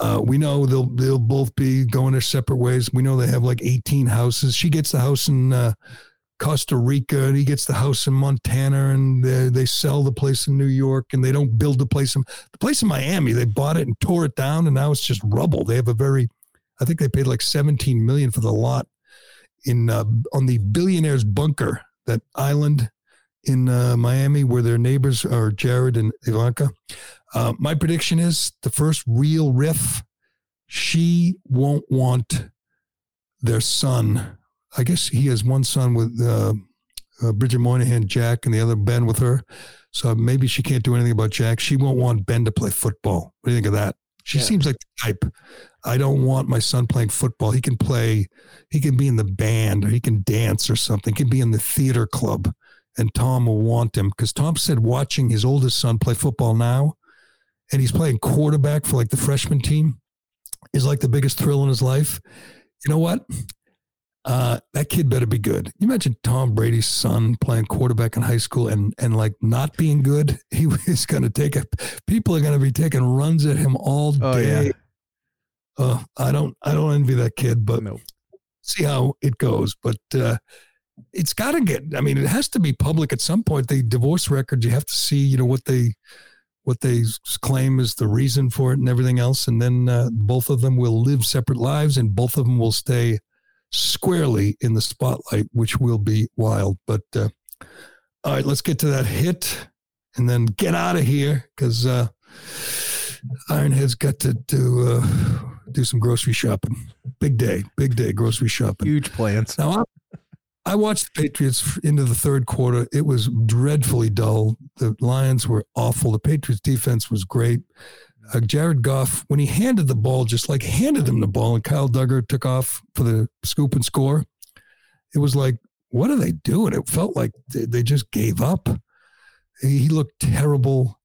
S2: Uh, we know they'll they'll both be going their separate ways. We know they have like 18 houses. She gets the house in uh, Costa Rica, and he gets the house in Montana, and they, they sell the place in New York, and they don't build the place in the place in Miami. They bought it and tore it down, and now it's just rubble. They have a very, I think they paid like 17 million for the lot in uh, on the billionaires bunker, that island in uh, Miami where their neighbors are Jared and Ivanka. Uh, my prediction is the first real riff, she won't want their son. I guess he has one son with uh, uh, Bridget Moynahan, Jack, and the other Ben with her. So maybe she can't do anything about Jack. She won't want Ben to play football. What do you think of that? She yeah. seems like the type. I don't want my son playing football. He can play, he can be in the band or he can dance or something. He can be in the theater club and Tom will want him because Tom said watching his oldest son play football now, and he's playing quarterback for like the freshman team. is like the biggest thrill in his life. You know what? Uh, that kid better be good. You imagine Tom Brady's son playing quarterback in high school and and like not being good. He was going to take it. People are going to be taking runs at him all
S3: Oh,
S2: day.
S3: yeah.
S2: Uh, I don't I don't envy that kid, but see how it goes. But uh, it's got to get. I mean, it has to be public at some point. The divorce records, you have to see, you know, what they what they claim is the reason for it and everything else, and then uh, both of them will live separate lives, and both of them will stay squarely in the spotlight, which will be wild. But uh, all right, let's get to that hit, and then get out of here because uh, Ironhead's got to do uh, do some grocery shopping. Big day, big day, grocery shopping.
S3: Huge plans.
S2: Now, I, I watched the Patriots into the third quarter. It was dreadfully dull. The Lions were awful. The Patriots defense was great. Uh, Jared Goff, when he handed the ball, just like handed him the ball, and Kyle Dugger took off for the scoop and score, it was like, what are they doing? It felt like they, they just gave up. He, he looked terrible.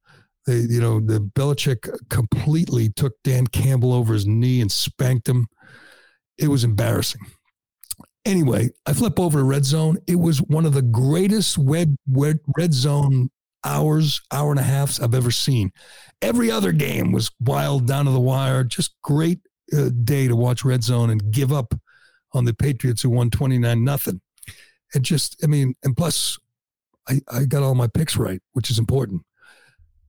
S2: They, you know, the Belichick completely took Dan Campbell over his knee and spanked him. It was embarrassing. Anyway, I flip over to red zone. It was one of the greatest red, red, red zone hours, hour and a half I've ever seen. Every other game was wild down to the wire. Just great uh, day to watch red zone and give up on the Patriots who won 29 nothing. It just, I mean, and plus I, I got all my picks right, which is important.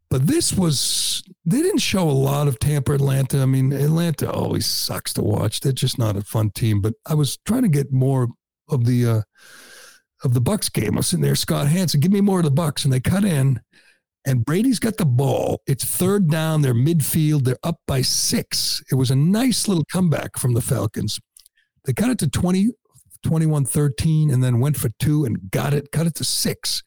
S2: But this was, they didn't show a lot of Tampa, Atlanta. I mean, Atlanta always sucks to watch. They're just not a fun team. But I was trying to get more of the, uh, of the Bucs game. I'm sitting there, Scott Hanson, give me more of the Bucs. And they cut in and Brady's got the ball. It's third down. They're midfield. They're up by six. It was a nice little comeback from the Falcons. They cut it to 20, 21 13, and then went for two and got it, cut it to six.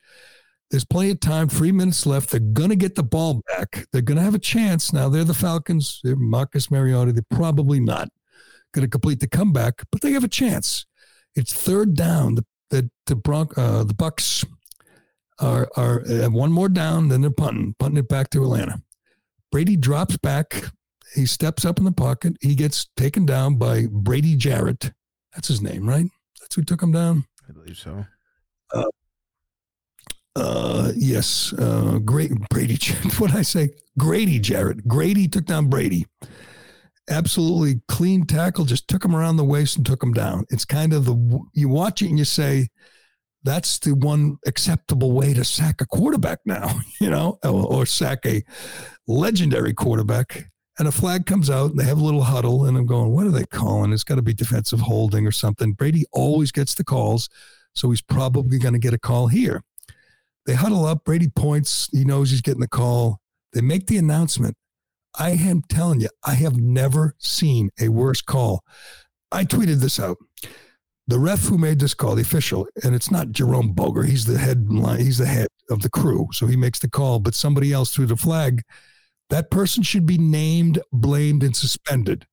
S2: There's plenty of time, three minutes left. They're going to get the ball back. They're going to have a chance. Now, they're the Falcons. They're Marcus Mariota. They're probably not going to complete the comeback, but they have a chance. It's third down. The, the, the, Bronc, uh, the Bucs are, are have one more down, then they're punting, punting it back to Atlanta. Brady drops back. He steps up in the pocket. He gets taken down by Brady Jarrett. That's his name, right? That's who took him down.
S3: I believe so.
S2: Uh, yes, uh, great Brady. What I say? Grady Jarrett. Grady took down Brady. Absolutely clean tackle. Just took him around the waist and took him down. It's kind of the you watch it and you say, that's the one acceptable way to sack a quarterback now, you know, or, or sack a legendary quarterback. And a flag comes out and they have a little huddle. And I'm going, what are they calling? It's got to be defensive holding or something. Brady always gets the calls. So he's probably going to get a call here. They huddle up. Brady points. He knows he's getting the call. They make the announcement. I am telling you, I have never seen a worse call. I tweeted this out. The ref who made this call, the official, and it's not Jerome Boger. He's the head. He's the head of the crew, so he makes the call. But somebody else threw the flag. That person should be named, blamed, and suspended.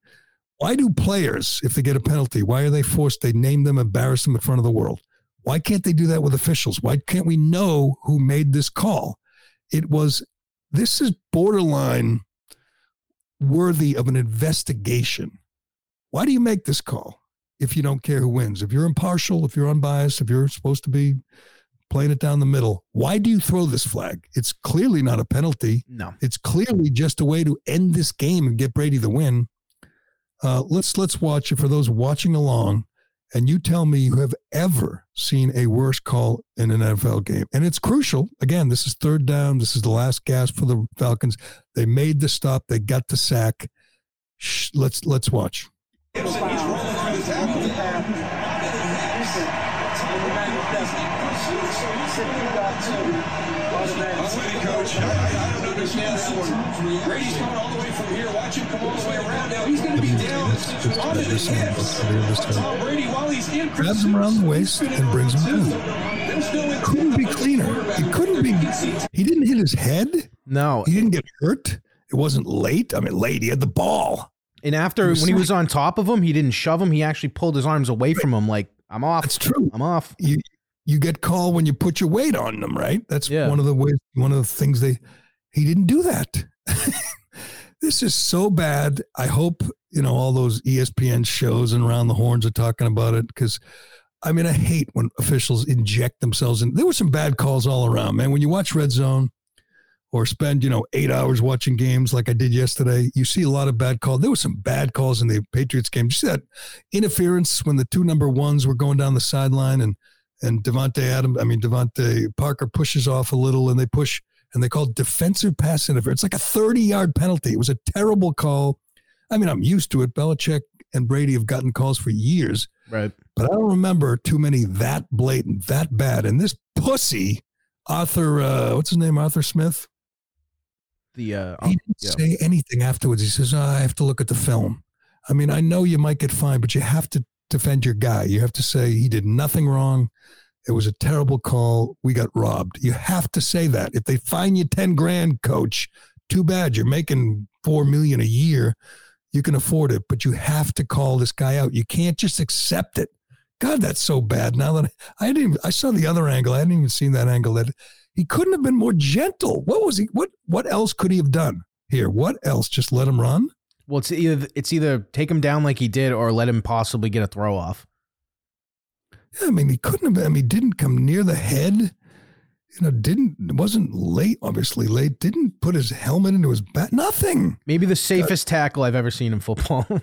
S2: Why do players, if they get a penalty, why are they forced? They name them, embarrass them in front of the world. Why can't they do that with officials? Why can't we know who made this call? It was. This is borderline worthy of an investigation. Why do you make this call if you don't care who wins? If you're impartial, if you're unbiased, if you're supposed to be playing it down the middle, why do you throw this flag? It's clearly not a penalty.
S3: No.
S2: It's clearly just a way to end this game and get Brady the win. Uh, let's let's watch it for those watching along, and you tell me you have ever seen a worse call in an NFL game. And it's crucial. Again, this is third down. This is the last gasp for the Falcons. They made the stop. They got the sack. Shh, let's let's watch.
S6: Brady's coming all the way from here. Watch him come all the way around. Now he's going to be down onto the hips. Tom Brady, while he's in
S2: Grabs him around the waist and brings him down. Couldn't be cleaner. It couldn't be. He didn't hit his head.
S3: No.
S2: He didn't get hurt. It wasn't late. I mean, late. He had the ball.
S3: And after when he was on top of him, he didn't shove him. He actually pulled his arms away from him, like I'm off.
S2: That's true.
S3: I'm off.
S2: you you get called when you put your weight on them, right? That's
S3: Yeah.
S2: one of the ways, one of the things they. He didn't do that. this is so bad. I hope you know, all those ESPN shows and around the horns are talking about it because. I mean, I hate when officials inject themselves in. There were some bad calls all around, man. When you watch Red Zone, or spend you know eight hours watching games like I did yesterday, you see a lot of bad calls. There were some bad calls in the Patriots game. See that interference when the two number ones were going down the sideline and and Davante Adams, I mean DeVante Parker pushes off a little and they push and they called defensive pass interference. It's like a thirty yard penalty. It was a terrible call. I mean, I'm used to it. Belichick and Brady have gotten calls for years,
S3: Right.
S2: but I don't remember too many that blatant, that bad. And this pussy, Arthur, uh, what's his name? Arthur Smith.
S3: The uh,
S2: He didn't
S3: yeah.
S2: say anything afterwards. He says, oh, I have to look at the film. I mean, I know you might get fined, but you have to defend your guy. You have to say he did nothing wrong. It was a terrible call. We got robbed. You have to say that. If they fine you 10 grand, coach, too bad. You're making 4 million a year. You can afford it, but you have to call this guy out. You can't just accept it. God, that's so bad. Now that I didn't even, I saw the other angle. I hadn't even seen that angle that he couldn't have been more gentle. What was he? What, what else could he have done here? What else? Just let him run?
S3: Well, it's either it's either take him down like he did, or let him possibly get a throw off.
S2: I mean, he couldn't have. been- I mean, he didn't come near the head. You know, didn't wasn't late. Obviously, late. Didn't put his helmet into his back. Nothing.
S3: Maybe the safest tackle I've ever seen in football.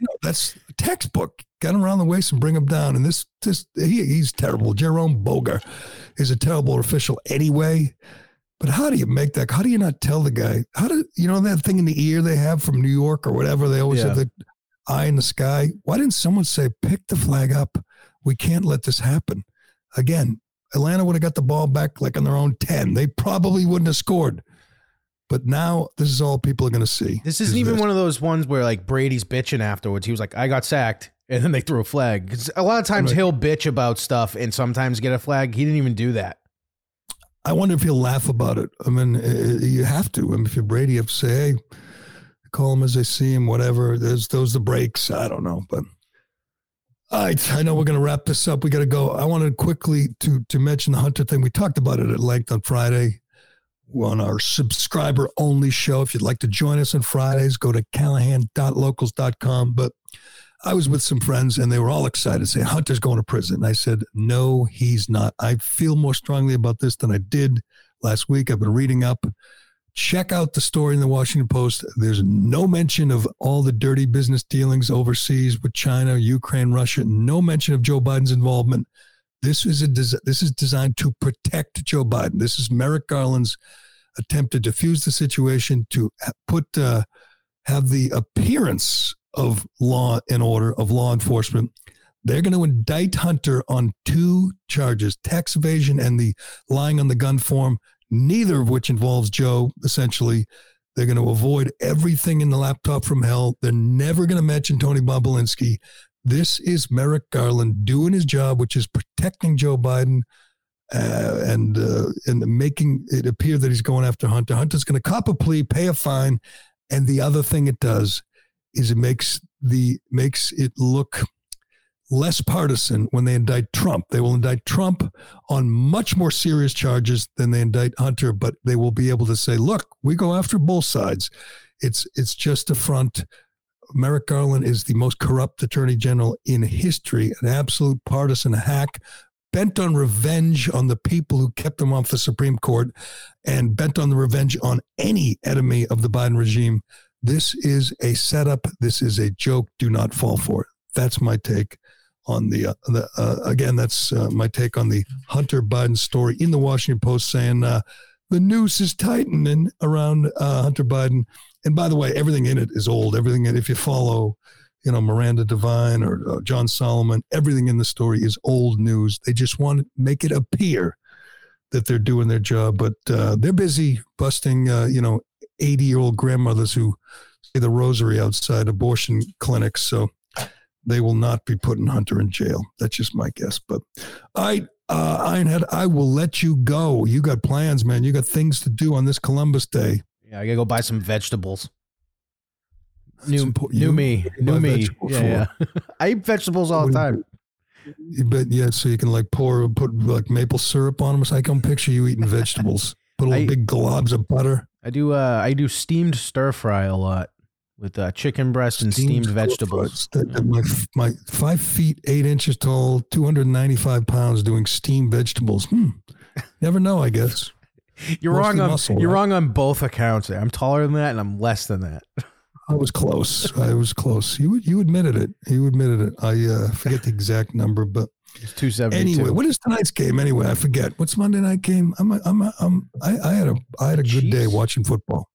S2: You know, that's textbook. Get him around the waist and bring him down. And this, this, he, he's terrible. Jerome Boger is a terrible official anyway. But how do you make that? How do you not tell the guy? How do you know that thing in the ear they have from New York or whatever? They always
S3: Yeah.
S2: have the eye in the sky. Why didn't someone say, pick the flag up? We can't let this happen. Again, Atlanta would have got the ball back like on their own 10. They probably wouldn't have scored. But now this is all people are going to see.
S3: this isn't
S2: is
S3: even
S2: this.
S3: one of those ones where like Brady's bitching afterwards. He was like, "I got sacked," and then they threw a flag. 'Cause a lot of times
S2: Right.
S3: he'll bitch about stuff and sometimes get a flag. He didn't even do that.
S2: I wonder if he'll laugh about it. I mean, uh, you have to. I mean, if you're Brady, you have to say, hey, call him as they see him, whatever. There's those the breaks. I don't know, but all right. I know we're going to wrap this up. We got to go. I wanted quickly to to mention the Hunter thing. We talked about it at length on Friday on our subscriber only show. If you'd like to join us on Fridays, go to callahan.locals.com. But I was with some friends and they were all excited, saying Hunter's going to prison. And I said, no, he's not. I feel more strongly about this than I did last week. I've been reading up. Check out the story in the Washington Post. There's no mention of all the dirty business dealings overseas with China, Ukraine, Russia. No mention of Joe Biden's involvement. This is a des- this is designed to protect Joe Biden. This is Merrick Garland's attempt to diffuse the situation to put uh, have the appearance of law and order of law enforcement. They're going to indict Hunter on two charges: tax evasion and the lying on the gun form. Neither of which involves Joe. Essentially, they're going to avoid everything in the laptop from hell. They're never going to mention Tony Bobulinski. This is Merrick Garland doing his job, which is protecting Joe Biden uh, and uh, and making it appear that he's going after Hunter. Hunter's going to cop a plea, pay a fine, and the other thing it does is it makes the makes it look less partisan when they indict Trump. They will indict Trump on much more serious charges than they indict Hunter, but they will be able to say, "Look, we go after both sides." It's it's just a front. Merrick Garland is the most corrupt attorney general in history, an absolute partisan hack, bent on revenge on the people who kept him off the Supreme Court and bent on the revenge on any enemy of the Biden regime. This is a setup. This is a joke. Do not fall for it. That's my take on the, uh, the uh, again, that's uh, my take on the Hunter Biden story in the Washington Post saying uh, the noose is tightening around uh, Hunter Biden. And by the way, everything in it is old. Everything, if you follow, you know, Miranda Devine or John Solomon, everything in the story is old news. They just want to make it appear that they're doing their job, but uh, they're busy busting, you know, 80 year old grandmothers who say the rosary outside abortion clinics. So they will not be putting Hunter in jail. That's just my guess. But I, uh, Ironhead, I will let you go. You got plans, man. You got things to do on this Columbus Day.
S3: Yeah, I gotta go buy some vegetables. New,
S2: important.
S3: new
S2: You-
S3: me, new me. Yeah, yeah. I eat vegetables all the time.
S2: You bet, yeah. So you can like pour, put like maple syrup on them. So I can picture you eating vegetables. Put a little
S3: I-
S2: big globs of butter.
S3: I do. Uh, I do steamed stir fry a lot with uh, chicken breast and steamed, vegetables.
S2: The- the- my my five feet eight inches tall, two hundred ninety five pounds, doing steamed vegetables. Hmm. Never know. I guess.
S3: You're
S2: Mostly
S3: wrong on
S2: muscle,
S3: you're
S2: right?
S3: wrong on both accounts. I'm taller than that, and I'm less than that.
S2: I was close. I was close. You you admitted it. You admitted it. I uh, forget the exact number, but
S3: It's two seventy
S2: anyway, what is tonight's game? Anyway, I forget. What's Monday night game? I'm I'm I'm I, I had a I had a good day watching football.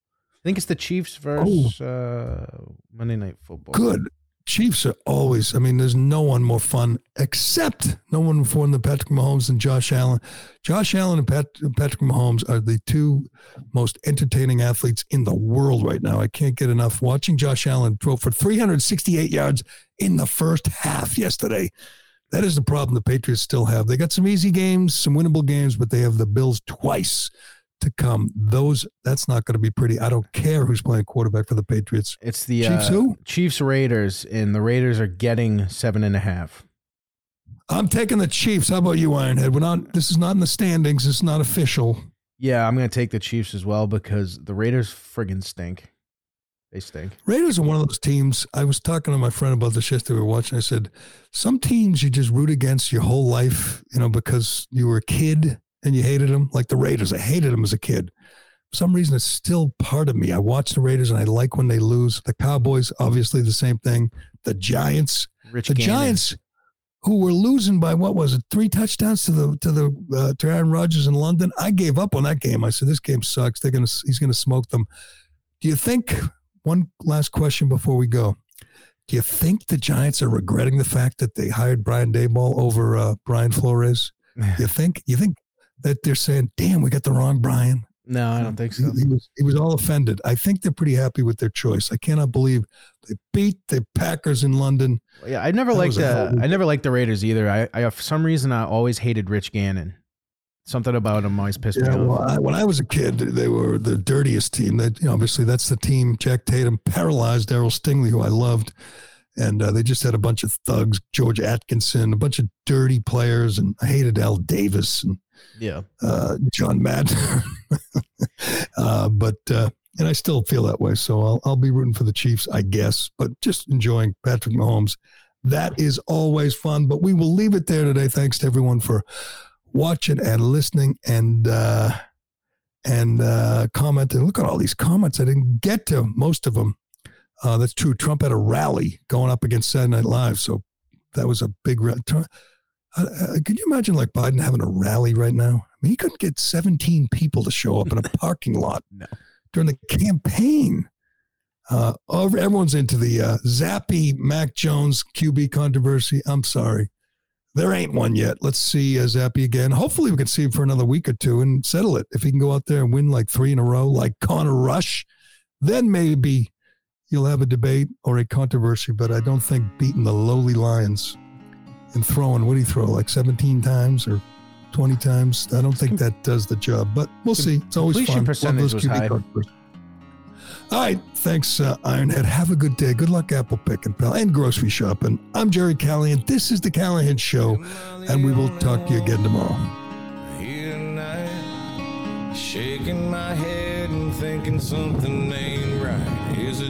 S3: I think it's the Chiefs versus uh, Monday Night Football.
S2: Good. Chiefs are always. I mean, there's no one more fun except no one more fun than Patrick Mahomes and Josh Allen. Josh Allen and Pat, Patrick Mahomes are the two most entertaining athletes in the world right now. I can't get enough watching Josh Allen throw for 368 yards in the first half yesterday. That is the problem the Patriots still have. They got some easy games, some winnable games, but they have the Bills twice to come. Those that's not going to be pretty. I don't care who's playing quarterback for the Patriots.
S3: It's the
S2: Chiefs
S3: uh,
S2: who?
S3: Chiefs Raiders, and the Raiders are getting seven and a half.
S2: I'm taking the Chiefs. How about you, Ironhead? We're not. This is not in the standings. It's not official.
S3: Yeah, I'm gonna take the Chiefs as well because the Raiders friggin' stink. They stink.
S2: Raiders are one of those teams. I was talking to my friend about this yesterday. We were watching. I said, some teams you just root against your whole life, you know, because you were a kid and you hated them. Like the Raiders, I hated them as a kid. For some reason, it's still part of me. I watch the Raiders and I like when they lose. The Cowboys, obviously, the same thing. The Giants,
S3: Rich
S2: the
S3: Gannon.
S2: Giants, who were losing by what was it, three touchdowns to the to the uh, to Aaron Rodgers in London. I gave up on that game. I said this game sucks. They're gonna he's gonna smoke them. Do you think? One last question before we go. Do you think the Giants are regretting the fact that they hired Brian Daboll over uh, Brian Flores? You think? You think that they're saying, "Damn, we got the wrong Brian"?
S3: No, I don't think so.
S2: he was he was all offended. I think they're pretty happy with their choice. I cannot believe they beat the Packers in London.
S3: Yeah, I never
S2: That
S3: liked the I never liked the Raiders either. I, I for some reason I always hated Rich Gannon. Something about him always pissed
S2: Yeah,
S3: me
S2: well,
S3: off.
S2: I, when I was a kid, they were the dirtiest team. That you know, obviously that's the team. Jack Tatum paralyzed Darryl Stingley, who I loved, and uh, they just had a bunch of thugs. George Atkinson, a bunch of dirty players, and I hated Al Davis and
S3: Yeah.
S2: uh, John Madden. uh, but uh, and I still feel that way. So I'll I'll be rooting for the Chiefs, I guess. But just enjoying Patrick Mahomes. That is always fun. But we will leave it there today. Thanks to everyone for watching and listening and uh, and uh, commenting. Look at all these comments. I didn't get to most of them. Uh, that's true. Trump had a rally going up against Saturday Night Live, so that was a big. Trump, uh, uh, could you imagine like Biden having a rally right now? I mean, he couldn't get 17 people to show up in a parking lot
S3: No.
S2: during the campaign. Uh, everyone's into the uh, Zappe Mac Jones QB controversy. I'm sorry. There ain't one yet. Let's see uh, Zappe again. Hopefully, we can see him for another week or two and settle it. If he can go out there and win like three in a row, like Connor Rush, then maybe you'll have a debate or a controversy. But I don't think beating the lowly Lions and throwing, what do you throw, like 17 times or 20 times? I don't think that does the job, but we'll see. It's always
S3: Completion
S2: fun.
S3: Percentage
S2: those
S3: was high.
S2: controversies. All right. Thanks, uh, Ironhead. Have a good day. Good luck apple picking, pal, and grocery shopping. I'm Gerry Callahan. This is The Callahan Show, and we will talk to you again tomorrow.
S7: Here tonight, shaking my head and thinking something ain't right. Is